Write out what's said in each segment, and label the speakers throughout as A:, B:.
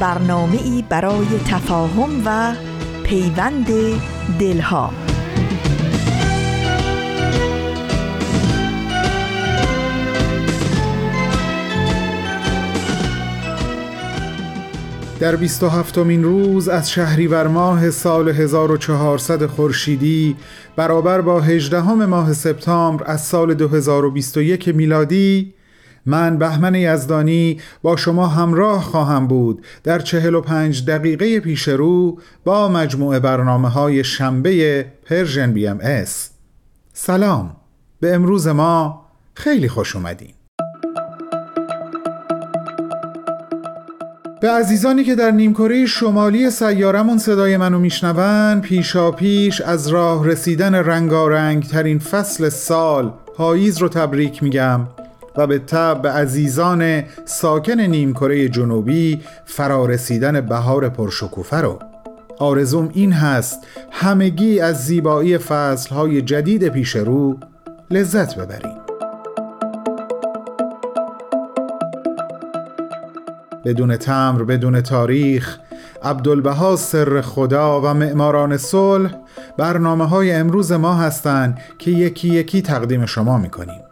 A: برنامه ای برای تفاهم و پیوند دلها.
B: در 27 مین روز از شهریور ماه سال 1400 خورشیدی برابر با 18 ماه سپتامبر از سال 2021 میلادی من بهمن یزدانی با شما همراه خواهم بود. در چهل و پنج دقیقه پیش رو با مجموعه برنامه های شنبه Persian BMS. سلام. به امروز ما خیلی خوش اومدین. به عزیزانی که در نیمکره شمالی سیارمون صدای منو میشنون پیشا پیش از راه رسیدن رنگارنگ ترین فصل سال پاییز رو تبریک میگم. و به به عزیزان ساکن نیمکره جنوبی فرارسیدن بهار پرشکوفه رو آرزوم این هست همگی از زیبایی فصلهای جدید پیش رو لذت ببریم. بدون تمر بدون تاریخ عبدالبها سر خدا و معماران صلح برنامه های امروز ما هستند که یکی یکی تقدیم شما می‌کنیم.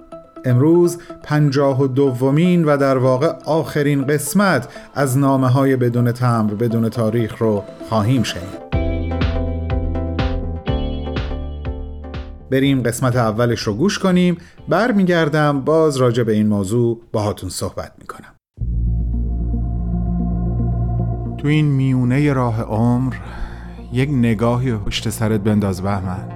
B: امروز پنجاه و دومین و در واقع آخرین قسمت از نامه های بدون تمر بدون تاریخ رو خواهیم شنید. بریم قسمت اولش رو گوش کنیم. برمیگردم باز راجع به این موضوع باهاتون صحبت می‌کنم. تو این میونه راه عمر یک نگاهی پشت سرت بنداز بهمن.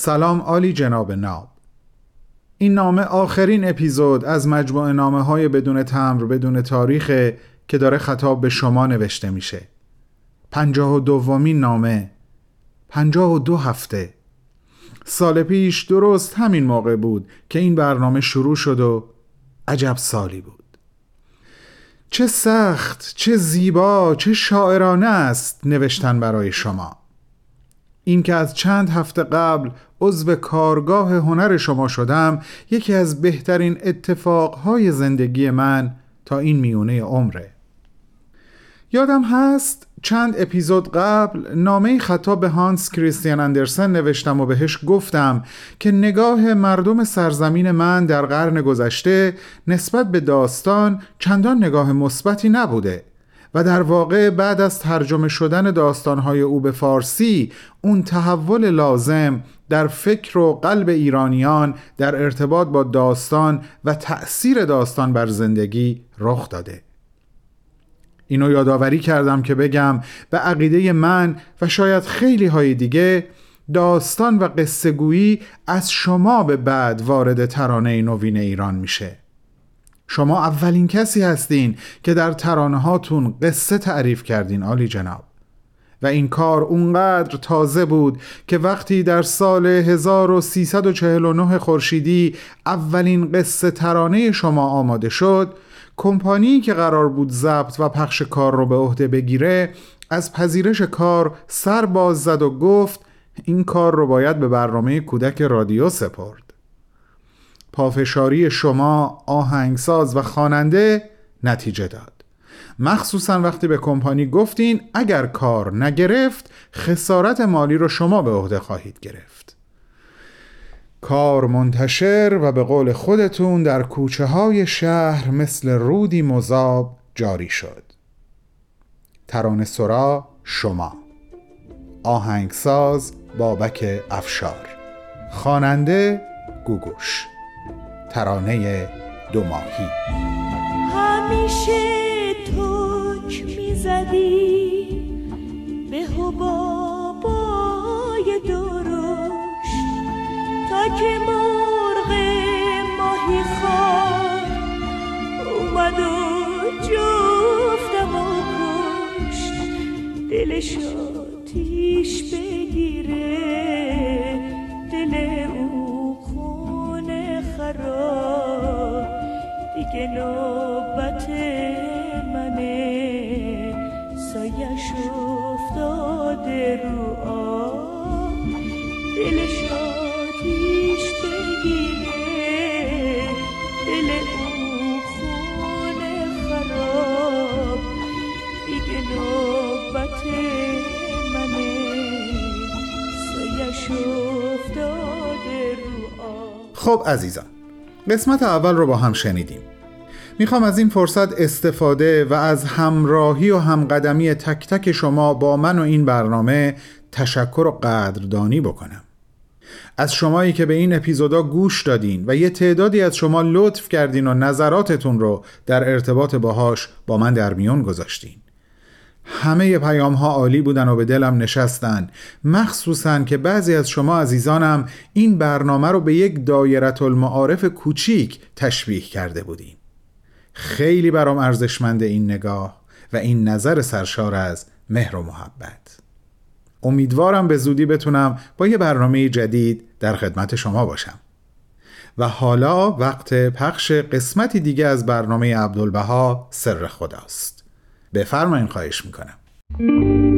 B: سلام عالی جناب ناب. این نامه آخرین اپیزود از مجموعه نامه های بدون تمر بدون تاریخ که داره خطاب به شما نوشته میشه. پنجاه و دومین نامه. پنجاه و دو هفته. سال پیش درست همین موقع بود که این برنامه شروع شد و عجب سالی بود. چه سخت چه زیبا چه شاعرانه است نوشتن برای شما. این که از چند هفته قبل عضو کارگاه هنر شما شدم یکی از بهترین اتفاقهای زندگی من تا این میونه عمره. یادم هست چند اپیزود قبل نامه خطاب به هانس کریستیان اندرسن نوشتم و بهش گفتم که نگاه مردم سرزمین من در قرن گذشته نسبت به داستان چندان نگاه مثبتی نبوده. و در واقع بعد از ترجمه شدن داستانهای او به فارسی اون تحول لازم در فکر و قلب ایرانیان در ارتباط با داستان و تأثیر داستان بر زندگی رخ داده. اینو یادآوری کردم که بگم به عقیده من و شاید خیلی های دیگه داستان و قصه گویی از شما به بعد وارد ترانه نوین ایران میشه. شما اولین کسی هستین که در ترانه هاتون قصه تعریف کردین آلی جناب. و این کار اونقدر تازه بود که وقتی در سال 1349 خورشیدی اولین قصه ترانه شما آماده شد کمپانی که قرار بود ضبط و پخش کار رو به عهده بگیره از پذیرش کار سر باز زد و گفت این کار رو باید به برنامه کودک رادیو سپرد. پافشاری شما آهنگساز و خواننده نتیجه داد. مخصوصا وقتی به کمپانی گفتین اگر کار نگرفت خسارت مالی رو شما به عهده خواهید گرفت. کار منتشر و به قول خودتون در کوچه های شهر مثل رودی مذاب جاری شد. ترانه سرا شما. آهنگساز بابک افشار. خواننده گوگوش. ترانه دو ماهی.
C: همیشه توک می‌زدی به حبابای درش تا که مرغ ماهی خار اومد و جفتم و کشت. دلش آتیش بگیره دل او دیگه نوبت منه. سایش افتاده رو آب. دلش آتیش بگیره. دل او خونه خراب. دیگه نوبت منه. سایش افتاده رو آب.
B: خب عزیزان قسمت اول رو با هم شنیدیم. می‌خوام از این فرصت استفاده و از همراهی و همقدمی تک تک شما با من و این برنامه تشکر و قدردانی بکنم. از شمایی که به این اپیزودا گوش دادین و یه تعدادی از شما لطف کردین و نظراتتون رو در ارتباط باهاش با من در میون گذاشتین. همه پیام ها عالی بودن و به دلم نشستن. مخصوصا که بعضی از شما عزیزانم این برنامه رو به یک دایرت المعارف کوچیک تشبیه کرده بودیم خیلی برام ارزشمند این نگاه و این نظر سرشار از مهر و محبت. امیدوارم به زودی بتونم با یه برنامه جدید در خدمت شما باشم. و حالا وقت پخش قسمتی دیگه از برنامه عبدالبها سر خداست. بفرمایین خواهش می‌کنم.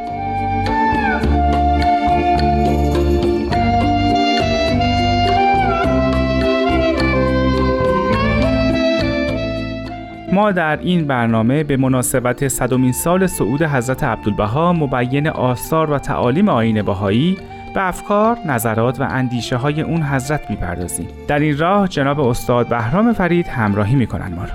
D: ما در این برنامه به مناسبت صدومین سال صعود حضرت عبدالبها مبین آثار و تعالیم آین بهایی به افکار، نظرات و اندیشه های اون حضرت می‌پردازیم. در این راه جناب استاد بهرام فرید همراهی می‌کنن ما رو.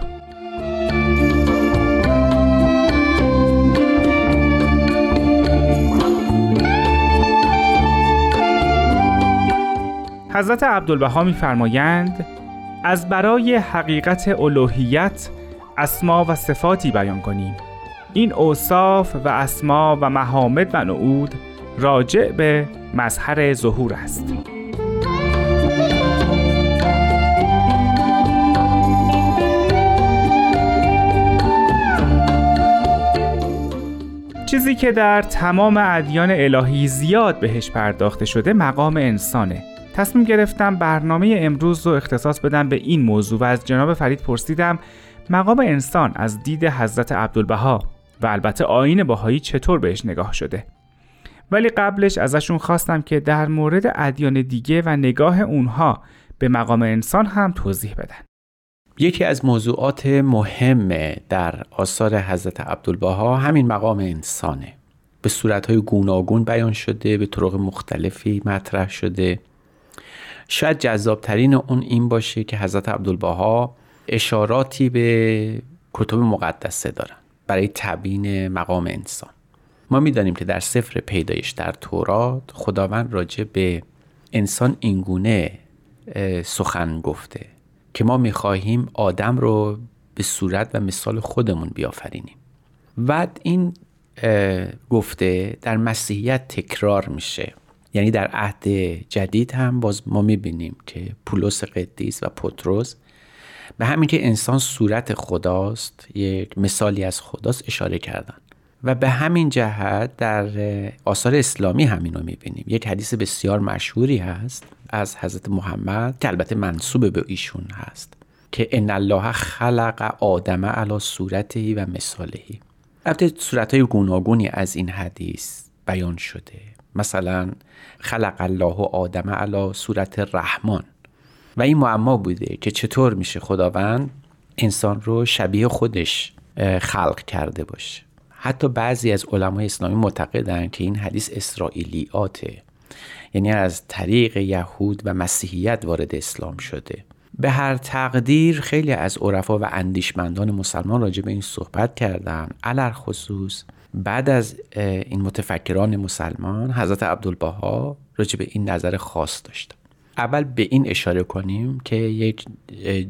D: حضرت عبدالبها میفرمایند از برای حقیقت الوهیت اسما و صفاتی بیان کنیم. این اوصاف و اسما و محامد و نعود راجع به مظهر ظهور است. چیزی که در تمام ادیان الهی زیاد بهش پرداخته شده مقام انسانه. تصمیم گرفتم برنامه امروز رو اختصاص بدم به این موضوع و از جناب فرید پرسیدم مقام انسان از دید حضرت عبدالبها و البته آین باهایی چطور بهش نگاه شده. ولی قبلش ازشون خواستم که در مورد ادیان دیگه و نگاه اونها به مقام انسان هم توضیح بدن.
E: یکی از موضوعات مهم در آثار حضرت عبدالبها همین مقام انسانه. به صورتهای گوناگون بیان شده به طرق مختلفی مطرح شده. شاید جذابترین اون این باشه که حضرت عبدالبها اشاراتی به کتب مقدسه دارن برای تبیین مقام انسان. ما می‌دانیم که در سفر پیدایش در تورات خداوند راجع به انسان اینگونه سخن گفته که ما می‌خواهیم آدم رو به صورت و مثال خودمون بیافرینیم. و این گفته در مسیحیت تکرار میشه. یعنی در عهد جدید هم باز ما می‌بینیم که پولس قدیس و پتروس به همین که انسان صورت خداست یک مثالی از خداست اشاره کردن. و به همین جهت در آثار اسلامی همین رو می‌بینیم. یک حدیث بسیار مشهوری هست از حضرت محمد که البته منصوب به ایشون هست که ان الله خلق آدم علی صورته و مثالهی البته صورت های گوناگونی از این حدیث بیان شده. مثلا خلق الله آدم علی صورت رحمان. و این معما بوده که چطور میشه خداوند انسان رو شبیه خودش خلق کرده باشه. حتی بعضی از علمای اسلامی معتقدند که این حدیث اسرائیلیاته. یعنی از طریق یهود و مسیحیت وارد اسلام شده. به هر تقدیر خیلی از عرفا و اندیشمندان مسلمان راجع به این صحبت کردن. علر خصوص بعد از این متفکران مسلمان حضرت عبدالبها راجع به این نظر خاص داشت اول به این اشاره کنیم که یک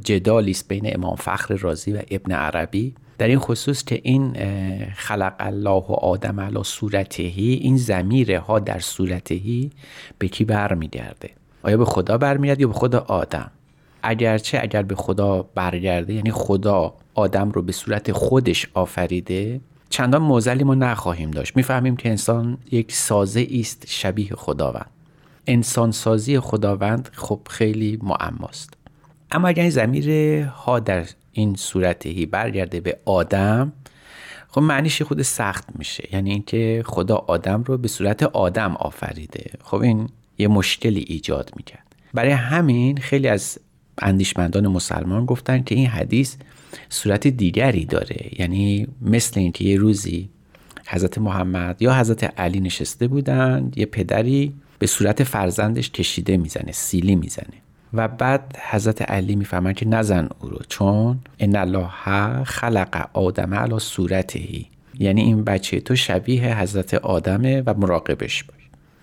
E: جدالی است بین امام فخر رازی و ابن عربی. در این خصوص که این خلق الله و آدم علی صورتهی این زمیر ها در صورتهی به کی برمیگرده؟ آیا به خدا برمیگرده یا به خدا آدم؟ اگرچه اگر به خدا برگرده یعنی خدا آدم رو به صورت خودش آفریده چندان موزلی ما نخواهیم داشت. می‌فهمیم که انسان یک سازه است شبیه خداوند. انسان سازی خداوند خب خیلی معماست. اما اگر این زمیر ها در این صورتهی برگرده به آدم خب معنیش خود سخت میشه. یعنی اینکه خدا آدم رو به صورت آدم آفریده. خب این یه مشکلی ایجاد می‌کرد. برای همین خیلی از اندیشمندان مسلمان گفتن که این حدیث صورت دیگری داره. یعنی مثل اینکه یه روزی حضرت محمد یا حضرت علی نشسته بودند یه پدری به صورت فرزندش کشیده می‌زنه سیلی می‌زنه. و بعد حضرت علی می‌فهمن که نزن او رو چون ان الله خلق آدم علی صورتهی یعنی این بچه تو شبیه حضرت آدمه و مراقبش باش.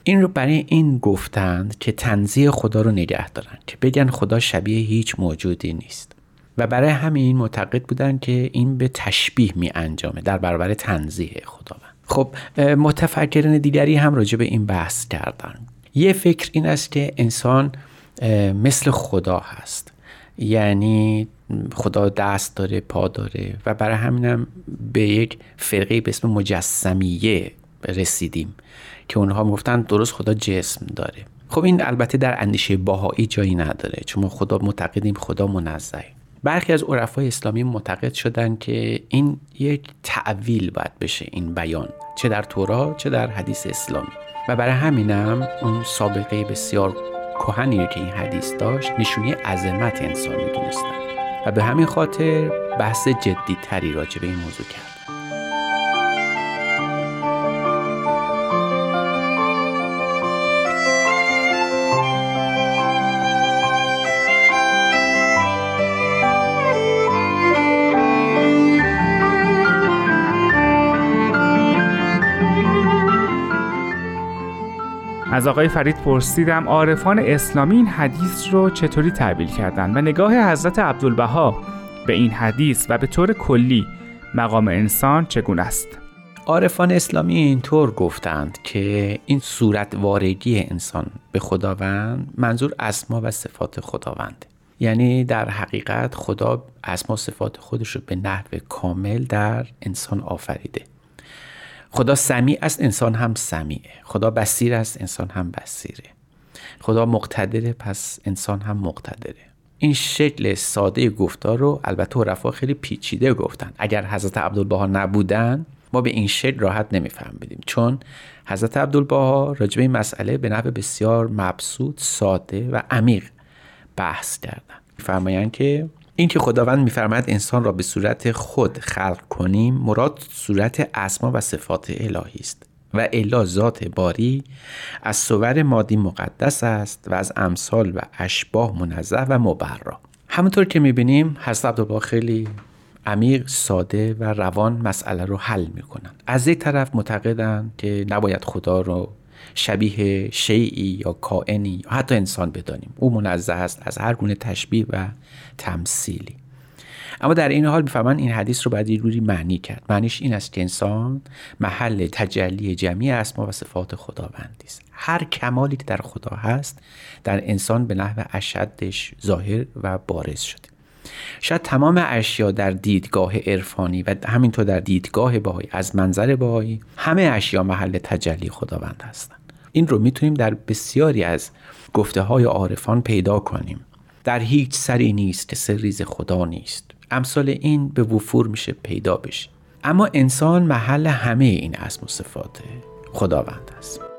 E: این رو برای این گفتند که تنزیه خدا رو نگه دارن که بگن خدا شبیه هیچ موجودی نیست. و برای همین معتقد بودن که این به تشبیه می انجامه در برابر تنزیه خداوند. خب متفکرین دیگری هم راجع به این بحث کردن. یه فکر این است که انسان مثل خدا هست. یعنی خدا دست داره پا داره و برای همینم به یک فرقه به اسم مجسمیه رسیدیم که اونها می‌گفتن درست خدا جسم داره. خب این البته در اندیشه باهایی جایی نداره. چون ما خدا معتقدیم خدا منزه برخی از عرفای اسلامی معتقد شدن که این یک تعویل باید بشه این بیان چه در تورا چه در حدیث اسلامی. و برای همینم اون سابقه بسیار کهنی که این حدیث داشت نشونی عظمت انسان می‌دونستن. و به همین خاطر بحث جدی تری راجع به این موضوع کرد.
D: از آقای فرید پرسیدم عارفان اسلامی این حدیث رو چطوری تعبیل کردن؟ و نگاه حضرت عبدالبها به این حدیث و به طور کلی مقام انسان چگونه است؟
E: عارفان اسلامی اینطور گفتند که این صورت وارگی انسان به خداوند منظور اسما و صفات خداوند. یعنی در حقیقت خدا اسما و صفات خودش رو به نحو کامل در انسان آفریده. خدا سمیع است انسان هم سمیعه. خدا بسیر است انسان هم بسیره خدا مقتدره پس انسان هم مقتدره. این شکل ساده گفتار رو البته عرفا خیلی پیچیده گفتن. اگر حضرت عبدالبها نبودن ما به این شکل راحت نمیفهمیدیم. چون حضرت عبدالبها راجع به این مسئله به نحو بسیار مبسوط ساده و عمیق بحث کردن. فرمایند که اینکه خداوند میفرماید انسان را به صورت خود خلق کنیم مراد صورت اسما و صفات الهی است و الا ذات باری از صور مادی مقدس است و از امثال و اشباه منزه و مبرا. همونطور که می‌بینیم حضرت عبدالله خیلی عمیق ساده و روان مسئله رو حل می‌کنن. از یک طرف معتقدند که نباید خدا رو شبیه شیعی یا کائنی یا حتی انسان بدانیم. او منزه است از هر گونه تشبیه و تمثیلی. اما در این حال می‌فهمن این حدیث رو یه جوری معنی کرد. معنیش این است که انسان محل تجلی جمعی اسما و صفات خداوندی است. هر کمالی که در خدا هست در انسان به نحو اشدش ظاهر و بارز شده. شاید تمام اشیا در دیدگاه عرفانی و همینطور در دیدگاه باهایی از منظر باهایی همه اشیا محل تجلی خداوند هستند. این رو می‌تونیم در بسیاری از گفته های عارفان پیدا کنیم. در هیچ سری نیست که سریز خدا نیست. امثال این به وفور میشه پیدا بشه اما انسان محل همه این اسم و صفات خداوند است.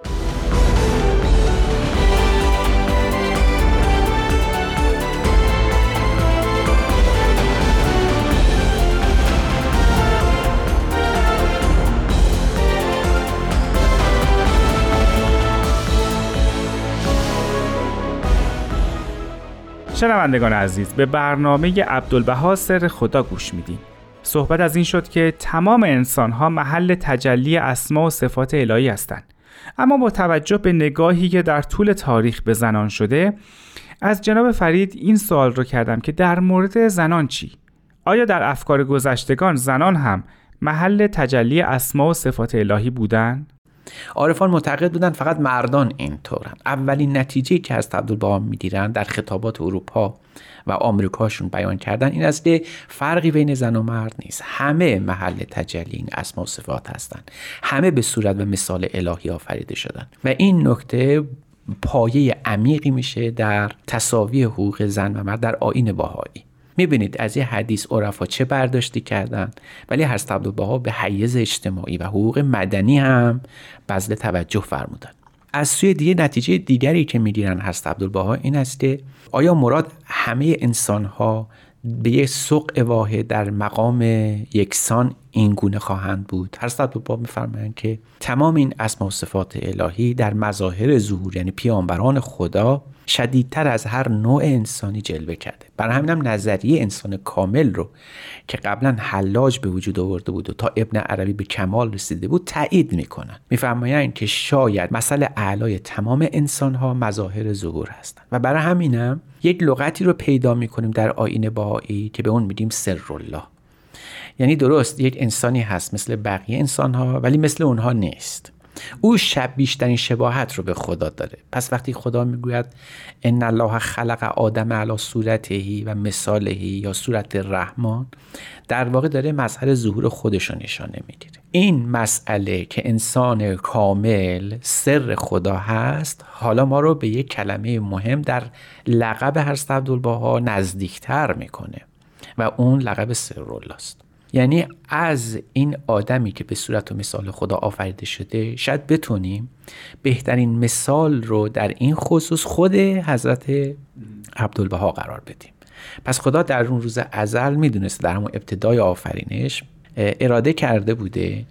D: شنوندگان عزیز به برنامه عبدالبها سر خدا گوش میدیم. صحبت از این شد که تمام انسان ها محل تجلی اسما و صفات الهی هستند. اما با توجه به نگاهی که در طول تاریخ به زنان شده از جناب فرید این سوال رو کردم که در مورد زنان چی؟ آیا در افکار گذشتگان زنان هم محل تجلی اسما و صفات الهی بودند
E: عارفان معتقد بودن فقط مردان اینطورن. اولین نتیجه که از عبدالبها می‌گیرن در خطابات اروپا و آمریکاشون بیان کردن این است که فرقی بین زن و مرد نیست. همه محل تجلی این اسما و صفات هستند همه به صورت و مثال الهی آفریده شدن. و این نکته پایه عمیقی میشه در تصاوی حقوق زن و مرد در آین باهایی می‌بینید از یه حدیث عرفا چه برداشتی کردن ولی هر عبدالبها به حیز اجتماعی و حقوق مدنی هم بذل توجه فرمودن از سوی دیگه نتیجه دیگری که می‌گیرن هست عبدالبها این است که آیا مراد همه انسان ها به یک سوق واحد در مقام یکسان این گونه خواهند بود. هر عبدالبها میفرمایند که تمام این اسما و صفات الهی در مظاهر ظهور یعنی پیامبران خدا شدیدتر از هر نوع انسانی جلوه کرده. برای همینم نظریه انسان کامل رو که قبلا حلاج به وجود آورده بود و تا ابن عربی به کمال رسیده بود تایید می‌کنن میفرمایند که شاید مسئله اعلای تمام انسان ها مظاهر ظهور هستند. و برای همینم یک لغتی رو پیدا می‌کنیم در آین باهایی که به اون میگیم سر الله یعنی درست یک انسانی هست مثل بقیه انسان ها ولی مثل اونها نیست. او شب بیشترین شباهت رو به خدا داره. پس وقتی خدا می‌گوید ان الله خلق آدم علی صورتهی و مثالهی یا صورت رحمان در واقع داره مظهر ظهور خودش رو نشانه می‌گیره. این مسئله که انسان کامل سر خدا هست حالا ما رو به یک کلمه مهم در لقب هر عبدالبها نزدیکتر می‌کنه و اون لقب سر الله است. یعنی از این آدمی که به صورت و مثال خدا آفریده شده شاید بتونیم بهترین مثال رو در این خصوص خود حضرت عبدالبها قرار بدیم. پس خدا در اون روز ازل می‌دونست در همون ابتدای آفرینش اراده کرده بوده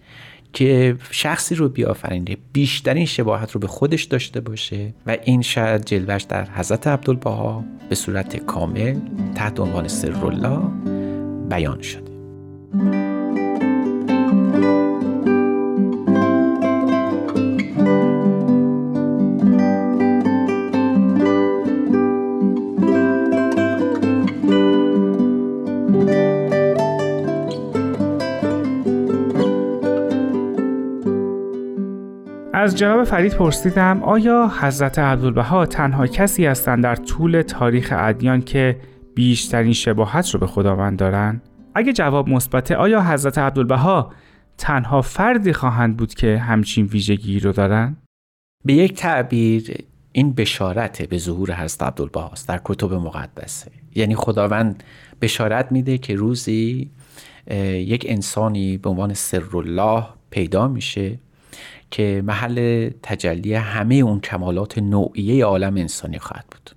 E: که شخصی رو بیافرینه بیشترین شباهت رو به خودش داشته باشه و این شاید جلوش در حضرت عبدالبها به صورت کامل تحت عنوان سر الله بیان شده.
D: از جناب فرید پرسیدم آیا حضرت عبدالبها تنها کسی هستند در طول تاریخ ادیان که بیشترین شباهت رو به خداوند دارند؟ اگه جواب مثبته آیا حضرت عبدالبها تنها فردی خواهند بود که همچین ویژگی رو دارن؟
E: به یک تعبیر این بشارت به ظهور حضرت عبدالبها است در کتب مقدسه یعنی خداوند بشارت میده که روزی یک انسانی به عنوان سر الله پیدا میشه که محل تجلی همه اون کمالات نوعیه عالم انسانی خواهد بود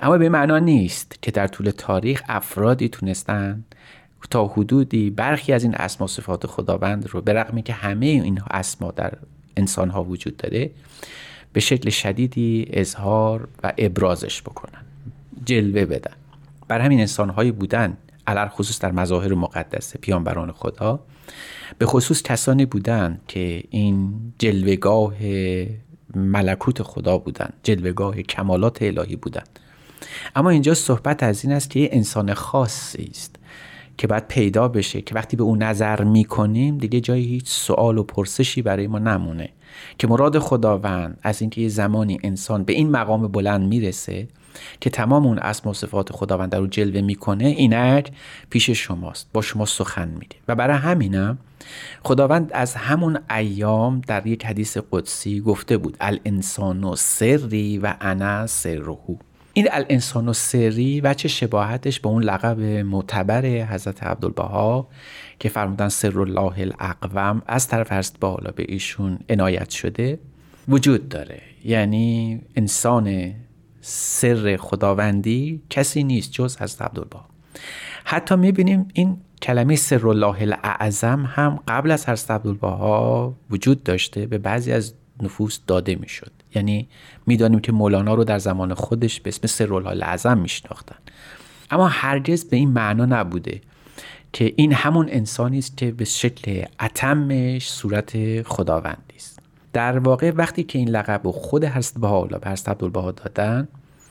E: اما به معنا نیست که در طول تاریخ افرادی تونستن تا حدودی برخی از این اسما صفات خداوند رو به رغمی که همه این اسما در انسان ها وجود داره به شکل شدیدی اظهار و ابرازش بکنن جلوه بدن. بر همین انسان هایی بودن علر خصوص در مظاهر مقدس پیانبران خدا به خصوص کسانی بودند که این جلوگاه ملکوت خدا بودند جلوگاه کمالات الهی بودند اما اینجا صحبت از این است که انسان خاصی است. که باید پیدا بشه که وقتی به اون نظر می‌کنیم دیگه جای هیچ سوال و پرسشی برای ما نمونه. که مراد خداوند از اینکه یه زمانی انسان به این مقام بلند می‌رسه که تمام اون اسم و صفات خداوند رو جلوه می‌کنه اینک پیش شماست. با شما سخن میده و برای همینم خداوند از همون ایام در یک حدیث قدسی گفته بود الانسان و سری و انا سرهو این الانسان و سری و چه شباهتش به اون لقب معتبر حضرت عبدالبها که فرمودن سر الله الاقوم از طرف حضرت بالا به ایشون عنایت شده وجود داره. یعنی انسان سر خداوندی کسی نیست جز حضرت عبدالبها. حتی می‌بینیم این کلمه سر الله الاعظم هم قبل از حضرت عبدالبها وجود داشته به بعضی از نفوس داده می‌شد. یعنی می‌دانیم که مولانا رو در زمان خودش به اسم سر الله الاعظم میشناختن. اما هرگز به این معنا نبوده که این همون انسانی است که به شکل اتمش صورت خداوندی است. در واقع وقتی که این لقب رو خود حضرت بهاءالله به حضرت عبدالبها دادن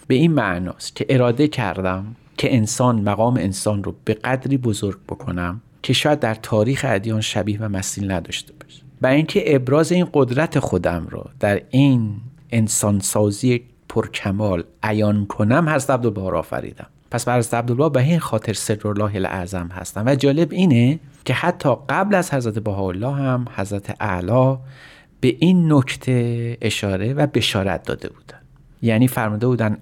E: به این معناست که اراده کردم که انسان مقام انسان رو به قدری بزرگ بکنم که شاید در تاریخ ادیان شبیه و مثیل نداشته باشه. و اینکه ابراز این قدرت خودم رو در این انسانسازی پرکمال. عیان کنم حضرت عبدالبها را آفریدم. پس بر حضرت عبدالبها به این خاطر سر الله الاعظم هستم. و جالب اینه که حتی قبل از حضرت بهاءالله هم حضرت اعلی به این نکته اشاره و بشارت داده بودن. یعنی فرموده بودن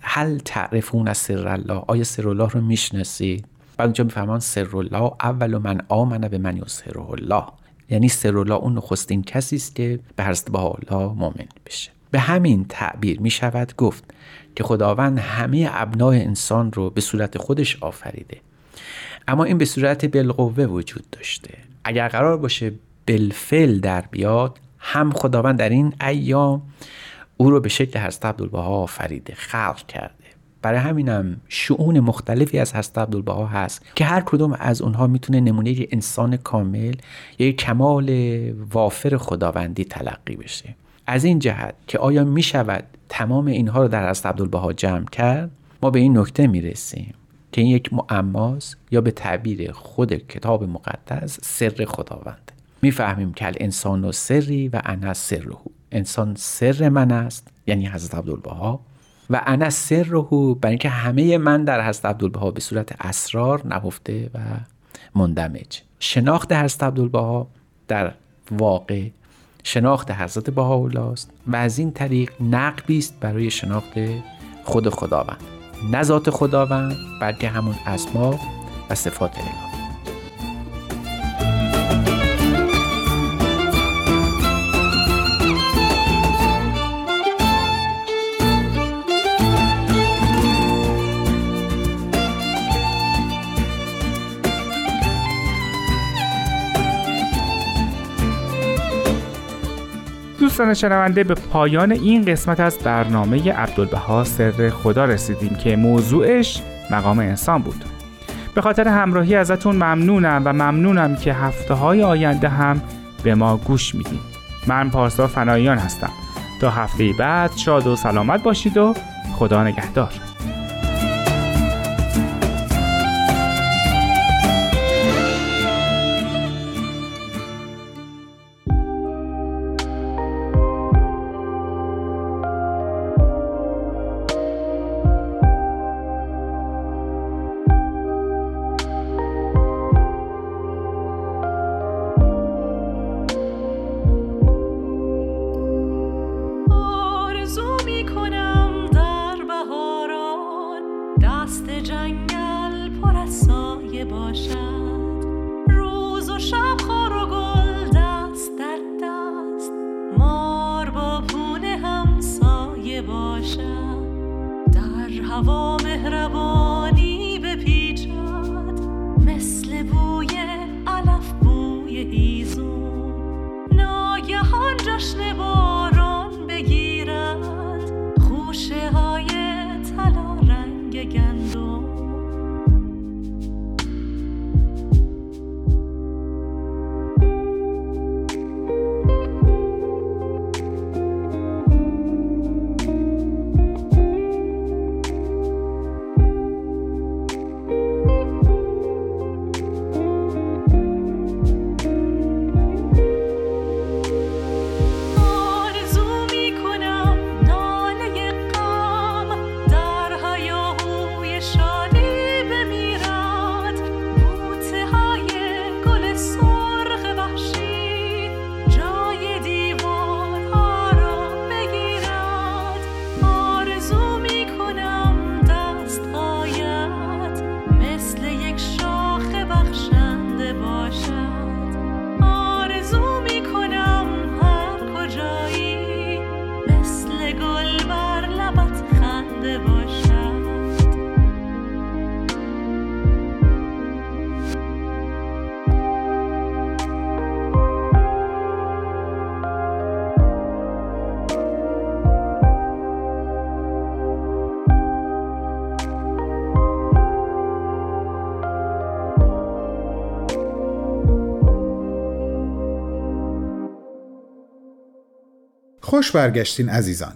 E: هل تعرفون از سر الله آیا سر الله رو می‌شناسید؟ بعد اونجا میفهمان سر الله اول من آمن به من سر الله. یعنی سر الله اون نخستین کسی است که به حضرت بهاءالله مؤمن بشه. به همین تعبیر می شود گفت که خداوند همه ابنای انسان رو به صورت خودش آفریده. اما این به صورت بالقوه وجود داشته. اگر قرار باشه بالفعل در بیاد هم خداوند در این ایام او رو به شکل حضرت عبدالبها آفریده خلق کرده برای همینم شعون مختلفی از حضرت عبدالبها هست که هر کدوم از اونها می‌تونه نمونه انسان کامل یا کمال وافر خداوندی تلقی بشه. از این جهت که آیا می شود تمام اینها رو در حضرت عبدالبها جمع کرد؟ ما به این نکته می رسیم که این یک معماست یا به تعبیر خود کتاب مقدس سر خداوند. می‌فهمیم که الانسان و سری و انا سرهو انسان سر من است یعنی حضرت عبدالبها. و انا سرهو برای اینکه همه من در حضرت عبدالبها به صورت اسرار نهفته و مندمج. شناخت حضرت عبدالبها در واقع شناخت حضرت بهاءالله است و از این طریق نقبی است برای شناخت خود خداوند. نه ذات خداوند بلکه همون اسما و صفات الهی.
D: دوستان شنونده به پایان این قسمت از برنامه عبدالبها سر خدا رسیدیم که موضوعش مقام انسان بود. به خاطر همراهی ازتون ممنونم و ممنونم که هفته های آینده هم به ما گوش میدین. من پارسا فنایان هستم. تا هفته بعد شاد و سلامت باشید و خدا نگهدار.
F: باشد
B: خوش برگشتین عزیزان.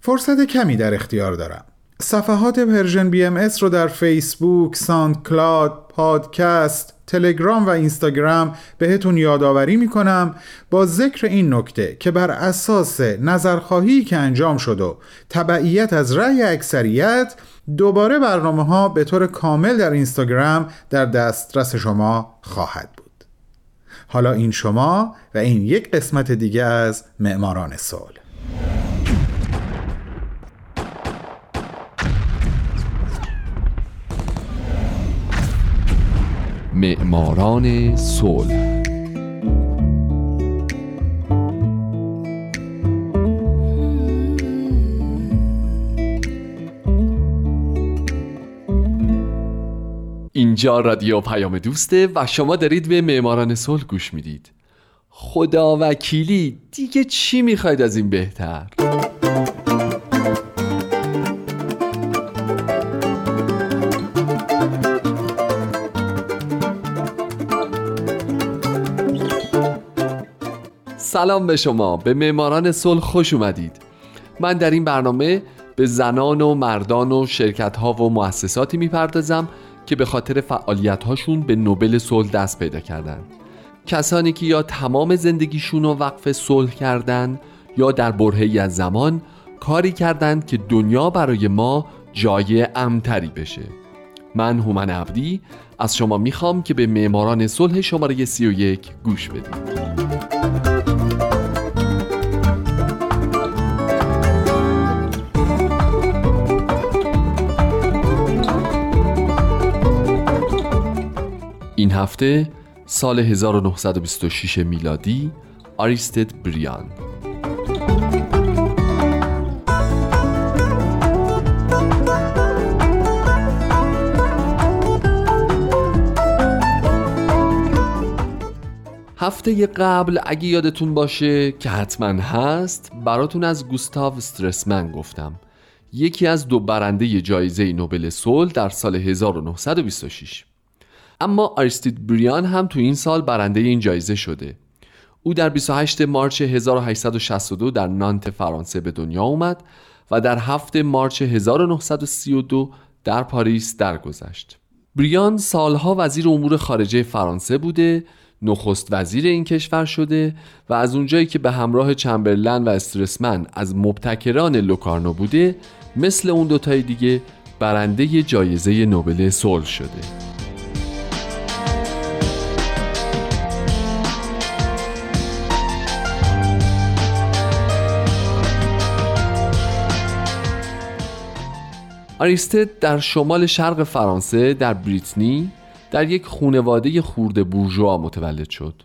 B: فرصت کمی در اختیار دارم. صفحات Persian BMS رو در فیسبوک، SoundCloud، پادکست، تلگرام و اینستاگرام بهتون یادآوری می‌کنم با ذکر این نکته که بر اساس نظرخواهی که انجام شد و تبعیت از رأی اکثریت دوباره برنامه ها به طور کامل در اینستاگرام در دسترس شما خواهد بود. حالا این شما و این یک قسمت دیگه از معماران صلح.
G: معماران صلح. اینجا رادیو پیام دوسته و شما دارید به معماران صلح گوش می‌دید. خدا وکیلی دیگه چی می‌خواید از این بهتر؟ سلام به شما به معماران صلح خوش اومدید. من در این برنامه به زنان و مردان و شرکت ها و مؤسساتی می‌پردازم که به خاطر فعالیت هاشون به نوبل صلح دست پیدا کردن. کسانی که یا تمام زندگیشون رو وقف صلح کردن یا در برهی از زمان کاری کردند که دنیا برای ما جای امتری بشه. من هومن عبدی از شما می‌خوام که به معماران صلح شماره 31 گوش بدید. این هفته سال 1926 میلادی آریستد بریان. هفته قبل اگه یادتون باشه که حتما هست براتون از گوستاو استرسمن گفتم. یکی از دو برنده جایزه نوبل صلح در سال 1926 اما آریستید بریان هم تو این سال برنده این جایزه شده او در 28 مارچ 1862 در نانت فرانسه به دنیا اومد و در 7 مارچ 1932 در پاریس درگذشت. بریان سالها وزیر امور خارجه فرانسه بوده نخست وزیر این کشور شده و از اونجایی که به همراه چمبرلن و استرسمن از مبتکران لوکارنو بوده مثل اون دوتای دیگه برنده جایزه نوبل صلح شده آریستد در شمال شرق فرانسه در بریتنی در یک خونواده خورده بورژوا متولد شد.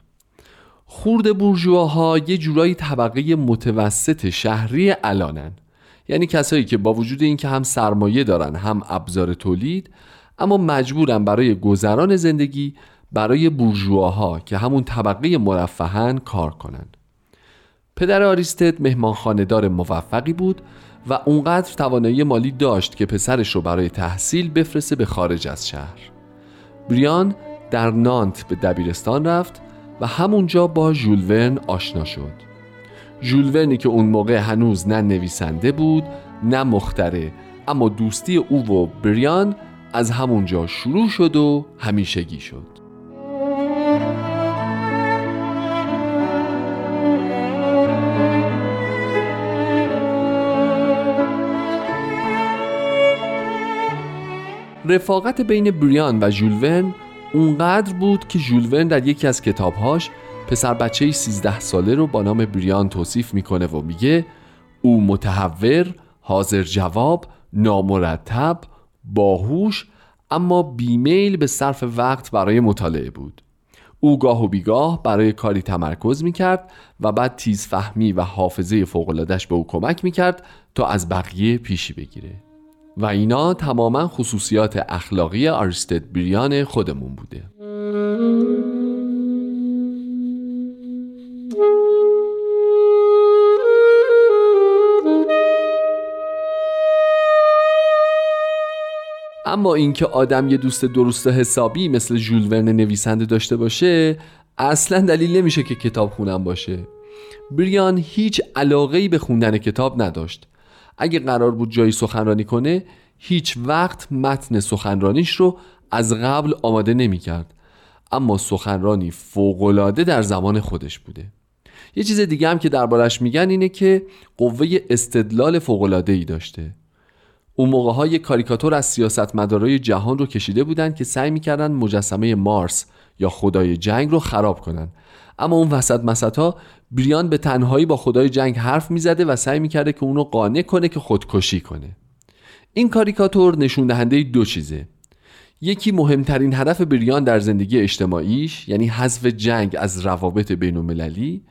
G: خورده بورژواها یه جورایی طبقه متوسط شهری الانن. یعنی کسایی که با وجود اینکه هم سرمایه دارن هم ابزار تولید اما مجبورن برای گذران زندگی برای بورژواها که همون طبقه مرفهن کار کنن. پدر آریستد مهمانخانهدار موفقی بود و اونقدر توانایی مالی داشت که پسرش رو برای تحصیل بفرسته به خارج از شهر. بریان در نانت به دبیرستان رفت و همونجا با ژولورن آشنا شد. ژولورنی که اون موقع هنوز نه نویسنده بود نه مختره اما دوستی او و بریان از همونجا شروع شد و همیشگی شد. رفاقت بین بریان و ژولون اونقدر بود که ژولون در یکی از کتابهاش پسر بچه 13 ساله رو با نام بریان توصیف می‌کنه و میگه او متحور، حاضر جواب، نامرتب، باهوش اما بیمیل به صرف وقت برای مطالعه بود. او گاه و بیگاه برای کاری تمرکز می‌کرد و بعد تیز فهمی و حافظه فوقلادش به او کمک می‌کرد تا از بقیه پیشی بگیره. و اینا تماما خصوصیات اخلاقی آریستد بریان خودمون بوده. اما اینکه آدم یه دوست درست حسابی مثل ژول ورن نویسنده داشته باشه اصلا دلیل نمیشه که کتاب خونم باشه. بریان هیچ علاقه به خوندن کتاب نداشت. اگه قرار بود جایی سخنرانی کنه هیچ وقت متن سخنرانیش رو از قبل آماده نمی کرد. اما سخنرانی فوقالعاده در زمان خودش بوده. یه چیز دیگه هم که دربارش میگن اینه که قوه استدلال فوقالعاده ای داشته. اون موقع های کاریکاتور از سیاستمدارای جهان رو کشیده بودن که سعی می‌کردن مجسمه مارس یا خدای جنگ رو خراب کنن. اما اون وسط مسط بریان به تنهایی با خدای جنگ حرف می‌زده و سعی می‌کرده که اونو قانع کنه که خودکشی کنه. این کاریکاتور نشون دهنده دو چیزه. یکی مهمترین هدف بریان در زندگی اجتماعیش یعنی حذف جنگ از روابط بین المللی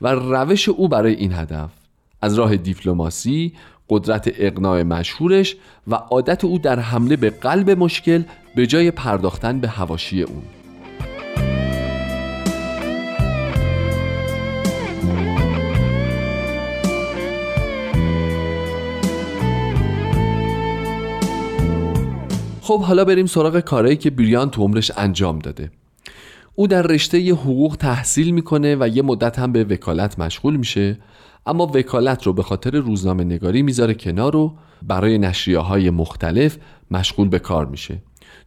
G: و روش او برای این هدف. از راه دیپلماسی قدرت اقناع مشهورش و عادت او در حمله به قلب مشکل به جای پرداختن به هواشی اون. خب حالا بریم سراغ کارهایی که بریان تو عمرش انجام داده. او در رشته حقوق تحصیل می‌کنه و یه مدت هم به وکالت مشغول میشه اما وکالت رو به خاطر روزنامه نگاری می‌ذاره کنار و برای نشریه های مختلف مشغول به کار میشه.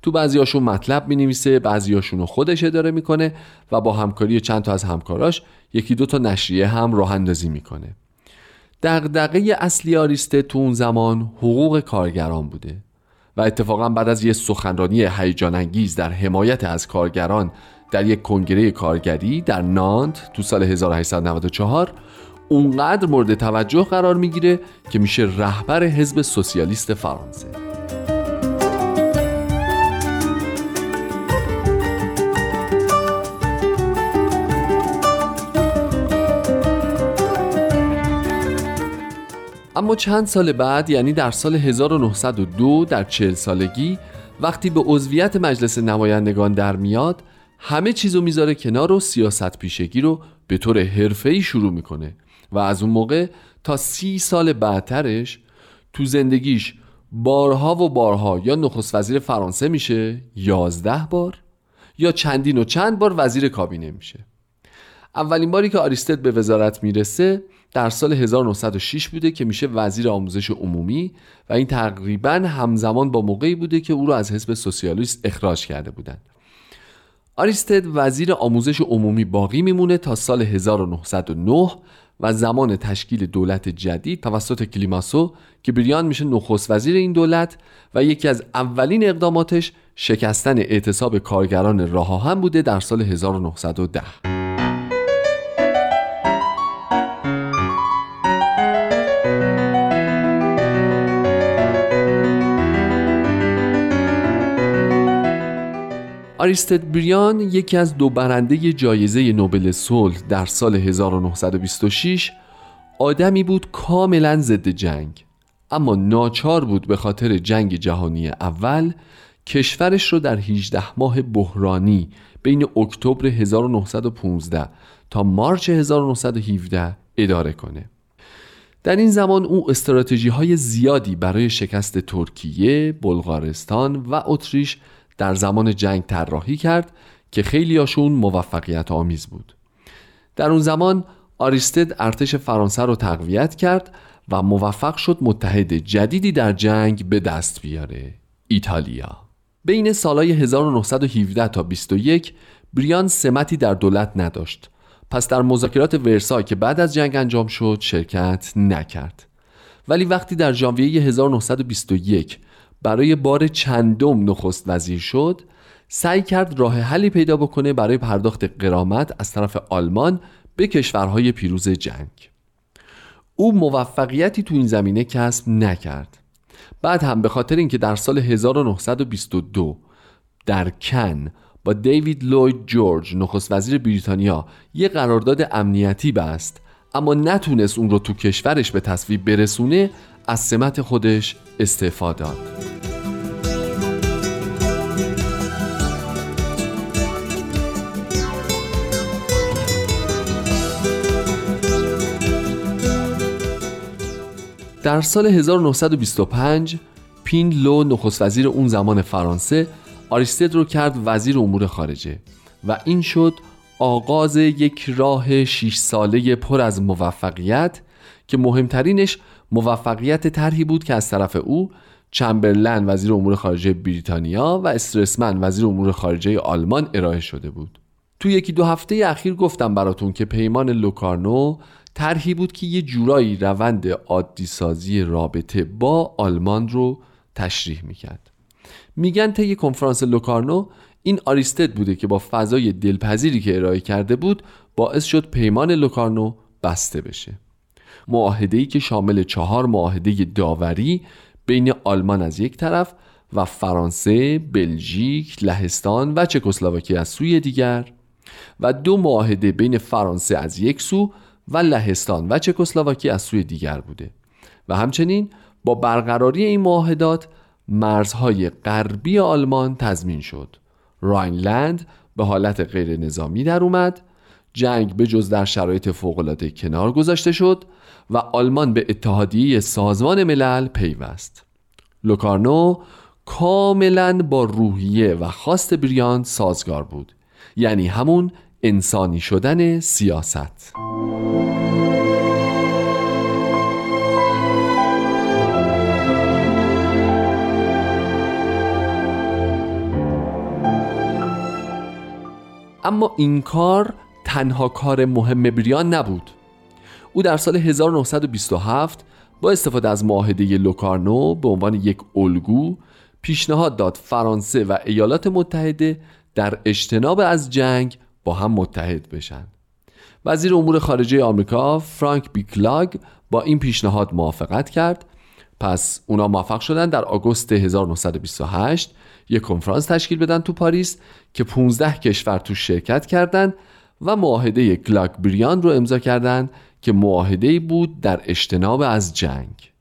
G: تو بعضیاشون مطلب می‌نویسه بعضیاشون رو خودش اداره می‌کنه و با همکاری چند تا از همکاراش یکی دو تا نشریه هم راه اندازی می‌کنه. دغدغه اصلی آریسته تو اون زمان حقوق کارگران بوده. و اتفاقا بعد از یه سخنرانی هیجان انگیز در حمایت از کارگران در یک کنگره کارگری در نانت تو سال 1894 اونقدر مورد توجه قرار می‌گیره که میشه رهبر حزب سوسیالیست فرانسه. اما چند سال بعد یعنی در سال 1902 در چهل سالگی وقتی به عضویت مجلس نمایندگان در میاد همه چیزو می‌ذاره کنار و سیاست پیشگی رو به طور حرفه‌ای شروع می‌کنه و از اون موقع تا سی سال بعدترش تو زندگیش بارها و بارها یا نخست وزیر فرانسه میشه یازده بار یا چندین و چند بار وزیر کابینه میشه. اولین باری که آریستد به وزارت می‌رسه در سال 1906 بوده که میشه وزیر آموزش عمومی و این تقریبا همزمان با موقعی بوده که او رو از حزب سوسیالیست اخراج کرده بودند. آریستد وزیر آموزش عمومی باقی میمونه تا سال 1909 و زمان تشکیل دولت جدید توسط کلیماسو که بریان میشه نخست وزیر این دولت و یکی از اولین اقداماتش شکستن اعتصاب کارگران راه هم بوده در سال 1910 آریستد بریان یکی از دو برنده جایزه نوبل صلح در سال 1926 آدمی بود کاملا ضد جنگ اما ناچار بود به خاطر جنگ جهانی اول کشورش رو در 18 ماه بحرانی بین اکتبر 1915 تا مارچ 1917 اداره کنه. در این زمان او استراتژی های زیادی برای شکست ترکیه، بلغارستان و اتریش در زمان جنگ طراحی کرد که خیلیاشون موفقیت آمیز بود. در اون زمان آریستد ارتش فرانسه رو تقویت کرد و موفق شد متحد جدیدی در جنگ به دست بیاره ایتالیا. بین سالهای 1917 تا 21 بریان سمتی در دولت نداشت. پس در مذاکرات ورسای که بعد از جنگ انجام شد شرکت نکرد. ولی وقتی در ژانویه 1921 برای بار چندم نخست وزیر شد سعی کرد راه حلی پیدا بکنه برای پرداخت قرامت از طرف آلمان به کشورهای پیروز جنگ. او موفقیتی تو این زمینه کسب نکرد. بعد هم به خاطر اینکه در سال 1922 در کن با دیوید لوید جورج نخست وزیر بریتانیا یه قرارداد امنیتی بست اما نتونست اون رو تو کشورش به تصویب برسونه از سمت خودش استعفا داد. در سال 1925 پین لو نخست وزیر اون زمان فرانسه آریستد رو کرد وزیر امور خارجه و این شد آغاز یک راه شیش ساله پر از موفقیت که مهمترینش موفقیت طرحی بود که از طرف او چمبرلن وزیر امور خارجه بریتانیا و استرسمن وزیر امور خارجه آلمان ارائه شده بود. تو یکی دو هفته اخیر گفتم براتون که پیمان لوکارنو طرحی بود که یه جورایی روند عادی سازی رابطه با آلمان رو تشریح می‌کرد. میگن طی کنفرانس لوکارنو این آریستد بوده که با فضای دلپذیری که ارائه کرده بود باعث شد پیمان لوکارنو بسته بشه. معاهده که شامل چهار معاهده داوری بین آلمان از یک طرف و فرانسه، بلژیک، لهستان و چکسلواکی از سوی دیگر و دو معاهده بین فرانسه از یک سو و لهستان و چکسلواکی از سوی دیگر بوده و همچنین با برقراری این معاهدات مرزهای غربی آلمان تضمین شد. راینلند به حالت غیر نظامی در اومد جنگ به جز در شرایط فوقالعاده کنار گذاشته شد و آلمان به اتحادیه سازمان ملل پیوست. لوکارنو کاملا با روحیه و خواست بریان سازگار بود یعنی همون انسانی شدن سیاست. اما این کار تنها کار مهم بریان نبود. او در سال 1927 با استفاده از معاهده لوکارنو به عنوان یک الگو پیشنهاد داد فرانسه و ایالات متحده در اجتناب از جنگ با هم متحد بشن. وزیر امور خارجه آمریکا فرانک بیکلاگ با این پیشنهاد موافقت کرد. پس اونا موفق شدن در آگوست 1928 یک کنفرانس تشکیل بدن تو پاریس که 15 کشور تو شرکت کردند و معاهده کلاک بریان رو امضا کردند که معاهده بود در اجتناب از جنگ.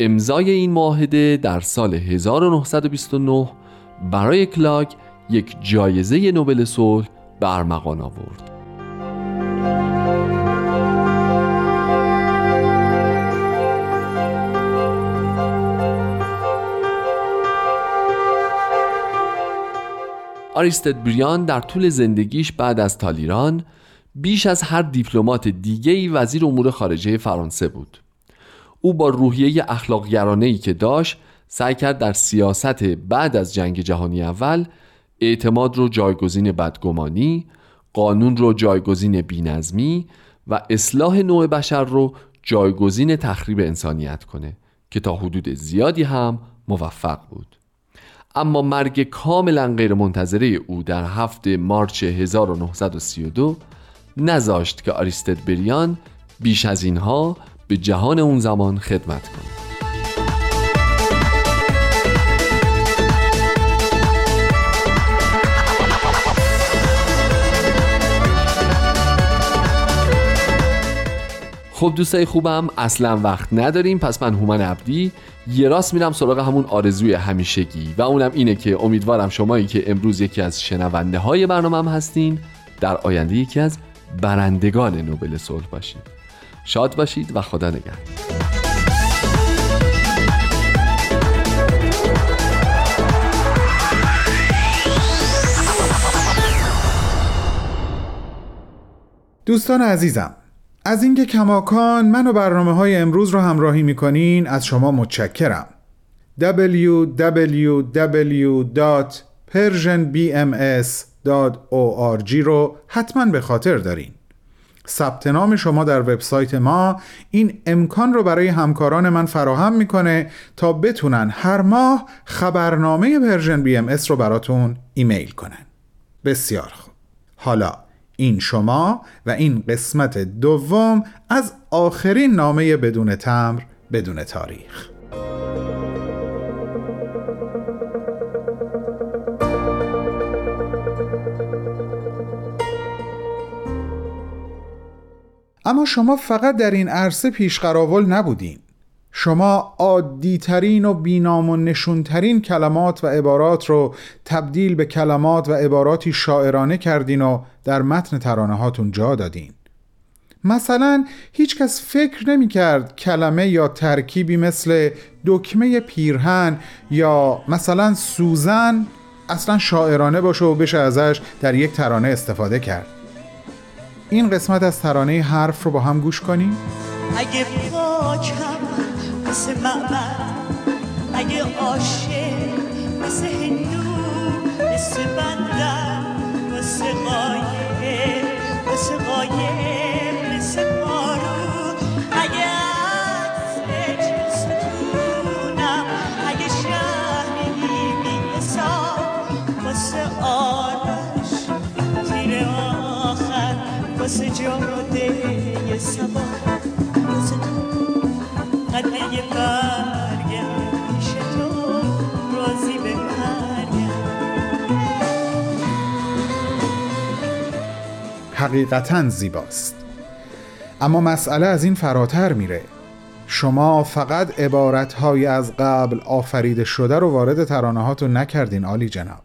G: امضای این معاهده در سال 1929 برای کلاک یک جایزه نوبل صلح برمغان آورد. آریستد بریان در طول زندگیش بعد از تالیران بیش از هر دیپلمات دیگه‌ای وزیر امور خارجه فرانسه بود. او با روحیه اخلاقگرانه ای که داشت سعی کرد در سیاست بعد از جنگ جهانی اول اعتماد رو جایگزین بدگمانی قانون رو جایگزین بینظمی و اصلاح نوع بشر رو جایگزین تخریب انسانیت کنه که تا حدود زیادی هم موفق بود. اما مرگ کاملا غیرمنتظره او در هفته مارچ 1932 نذاشت که آریستد بریان بیش از اینها به جهان اون زمان خدمت کنه. خب دوستای خوبم اصلا وقت نداریم. پس من هومن عبدی. یه راست میرم سراغ همون آرزوی همیشگی و اونم اینه که امیدوارم شمایی که امروز یکی از شنونده های برنامه هم هستین در آینده یکی از برندگان نوبل صلح باشید شاد باشید و خدا نگهدار.
B: دوستان عزیزم از اینکه کماکان من و برنامه های امروز رو همراهی می‌کنین از شما متشکرم. www.persianbms.org رو حتما به خاطر دارین. ثبت نام شما در وبسایت ما این امکان رو برای همکاران من فراهم می‌کنه تا بتونن هر ماه خبرنامه Persian BMS رو براتون ایمیل کنن. بسیار خوب. حالا این شما و این قسمت دوم از آخرین نامه بدون تمر بدون تاریخ. اما شما فقط در این عرصه پیشقراول نبودین. شما عادیترین و بینام و نشونترین کلمات و عبارات رو تبدیل به کلمات و عباراتی شاعرانه کردین و در متن ترانه هاتون جا دادین. مثلا هیچکس فکر نمی کرد کلمه یا ترکیبی مثل دکمه پیرهن یا مثلا سوزن اصلا شاعرانه باشه و بشه ازش در یک ترانه استفاده کرد. این قسمت از ترانه حرف رو با هم گوش کنیم.
C: اگه پاکم مثل معبد اگه عاشق مثل هندو مثل بندر مثل قایم مثل قایم مثل پارو اگه اگه واسه آرش تیر آخر واسه سبا.
B: حقیقتا زیباست. اما مسئله از این فراتر میره. شما فقط عبارتهایی از قبل آفریده شده رو وارد ترانه هاتون نکردین عالی جناب.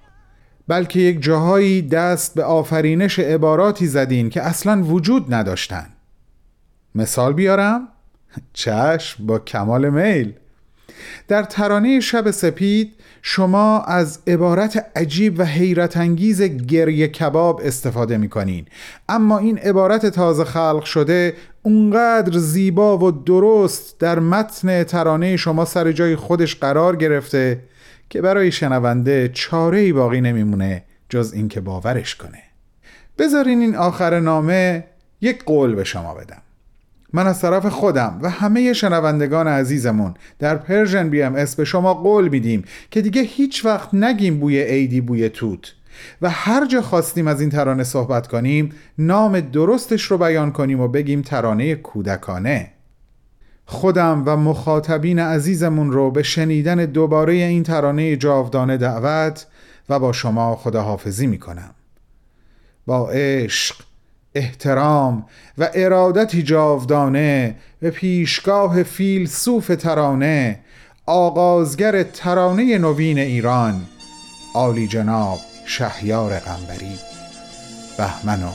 B: بلکه یک جاهایی دست به آفرینش عباراتی زدین که اصلا وجود نداشتن. مثال بیارم؟ چشم با کمال میل. در ترانه شب سپید شما از عبارت عجیب و حیرت انگیز گریه کباب استفاده می کنین اما این عبارت تازه خلق شده اونقدر زیبا و درست در متن ترانه شما سر جای خودش قرار گرفته که برای شنونده چاره ای باقی نمیمونه جز اینکه باورش کنه. بذارین این آخر نامه یک قول به شما بدم. من از طرف خودم و همه شنوندگان عزیزمون در Persian BMS به شما قول میدیم که دیگه هیچ وقت نگیم بوی عیدی بوی توپ و هر جا خواستیم از این ترانه صحبت کنیم نام درستش رو بیان کنیم و بگیم ترانه کودکانه. خودم و مخاطبین عزیزمون رو به شنیدن دوباره این ترانه جاودانه دعوت و با شما خداحافظی می‌کنم. با عشق احترام و ارادتی جاودانه به پیشگاه فیلسوف ترانه آغازگر ترانه نوین ایران عالی جناب شهیار قنبری بهمن و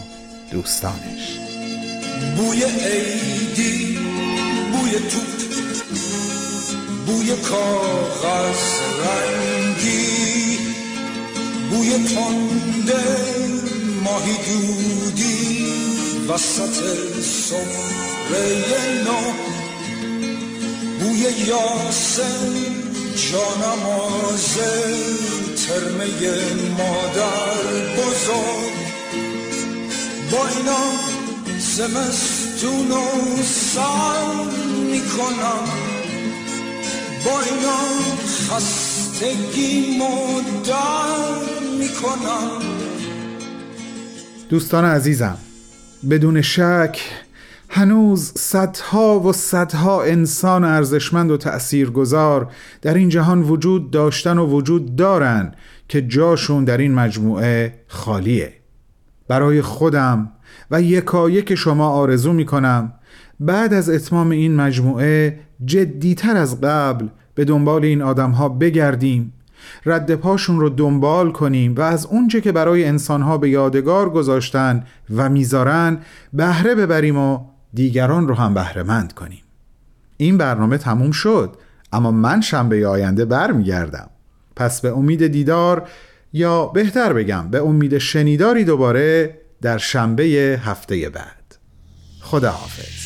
B: دوستانش.
H: بوی عیدی بوی توت بوی کاغذ رنگی بوی تنده ماهی دودی. وسط سفره نو بوی یاسم جانماز ترمه مادر بزرگ. با اینا زمستون و سر می‌کنم. با اینا خستگی مدر می‌کنم.
B: دوستان عزیزم بدون شک هنوز صدها و صدها انسان ارزشمند و تأثیرگذار در این جهان وجود داشتن و وجود دارن که جاشون در این مجموعه خالیه. برای خودم و یکایک شما آرزو می کنم بعد از اتمام این مجموعه جدیتر از قبل به دنبال این آدم ها بگردیم رد پاشون رو دنبال کنیم و از اونچه که برای انسانها به یادگار گذاشتن و می‌ذارن بهره ببریم و دیگران رو هم بهره مند کنیم. این برنامه تموم شد اما من شنبه آینده برمیگردم. پس به امید دیدار یا بهتر بگم به امید شنیداری دوباره در شنبه هفته بعد. خدا حافظ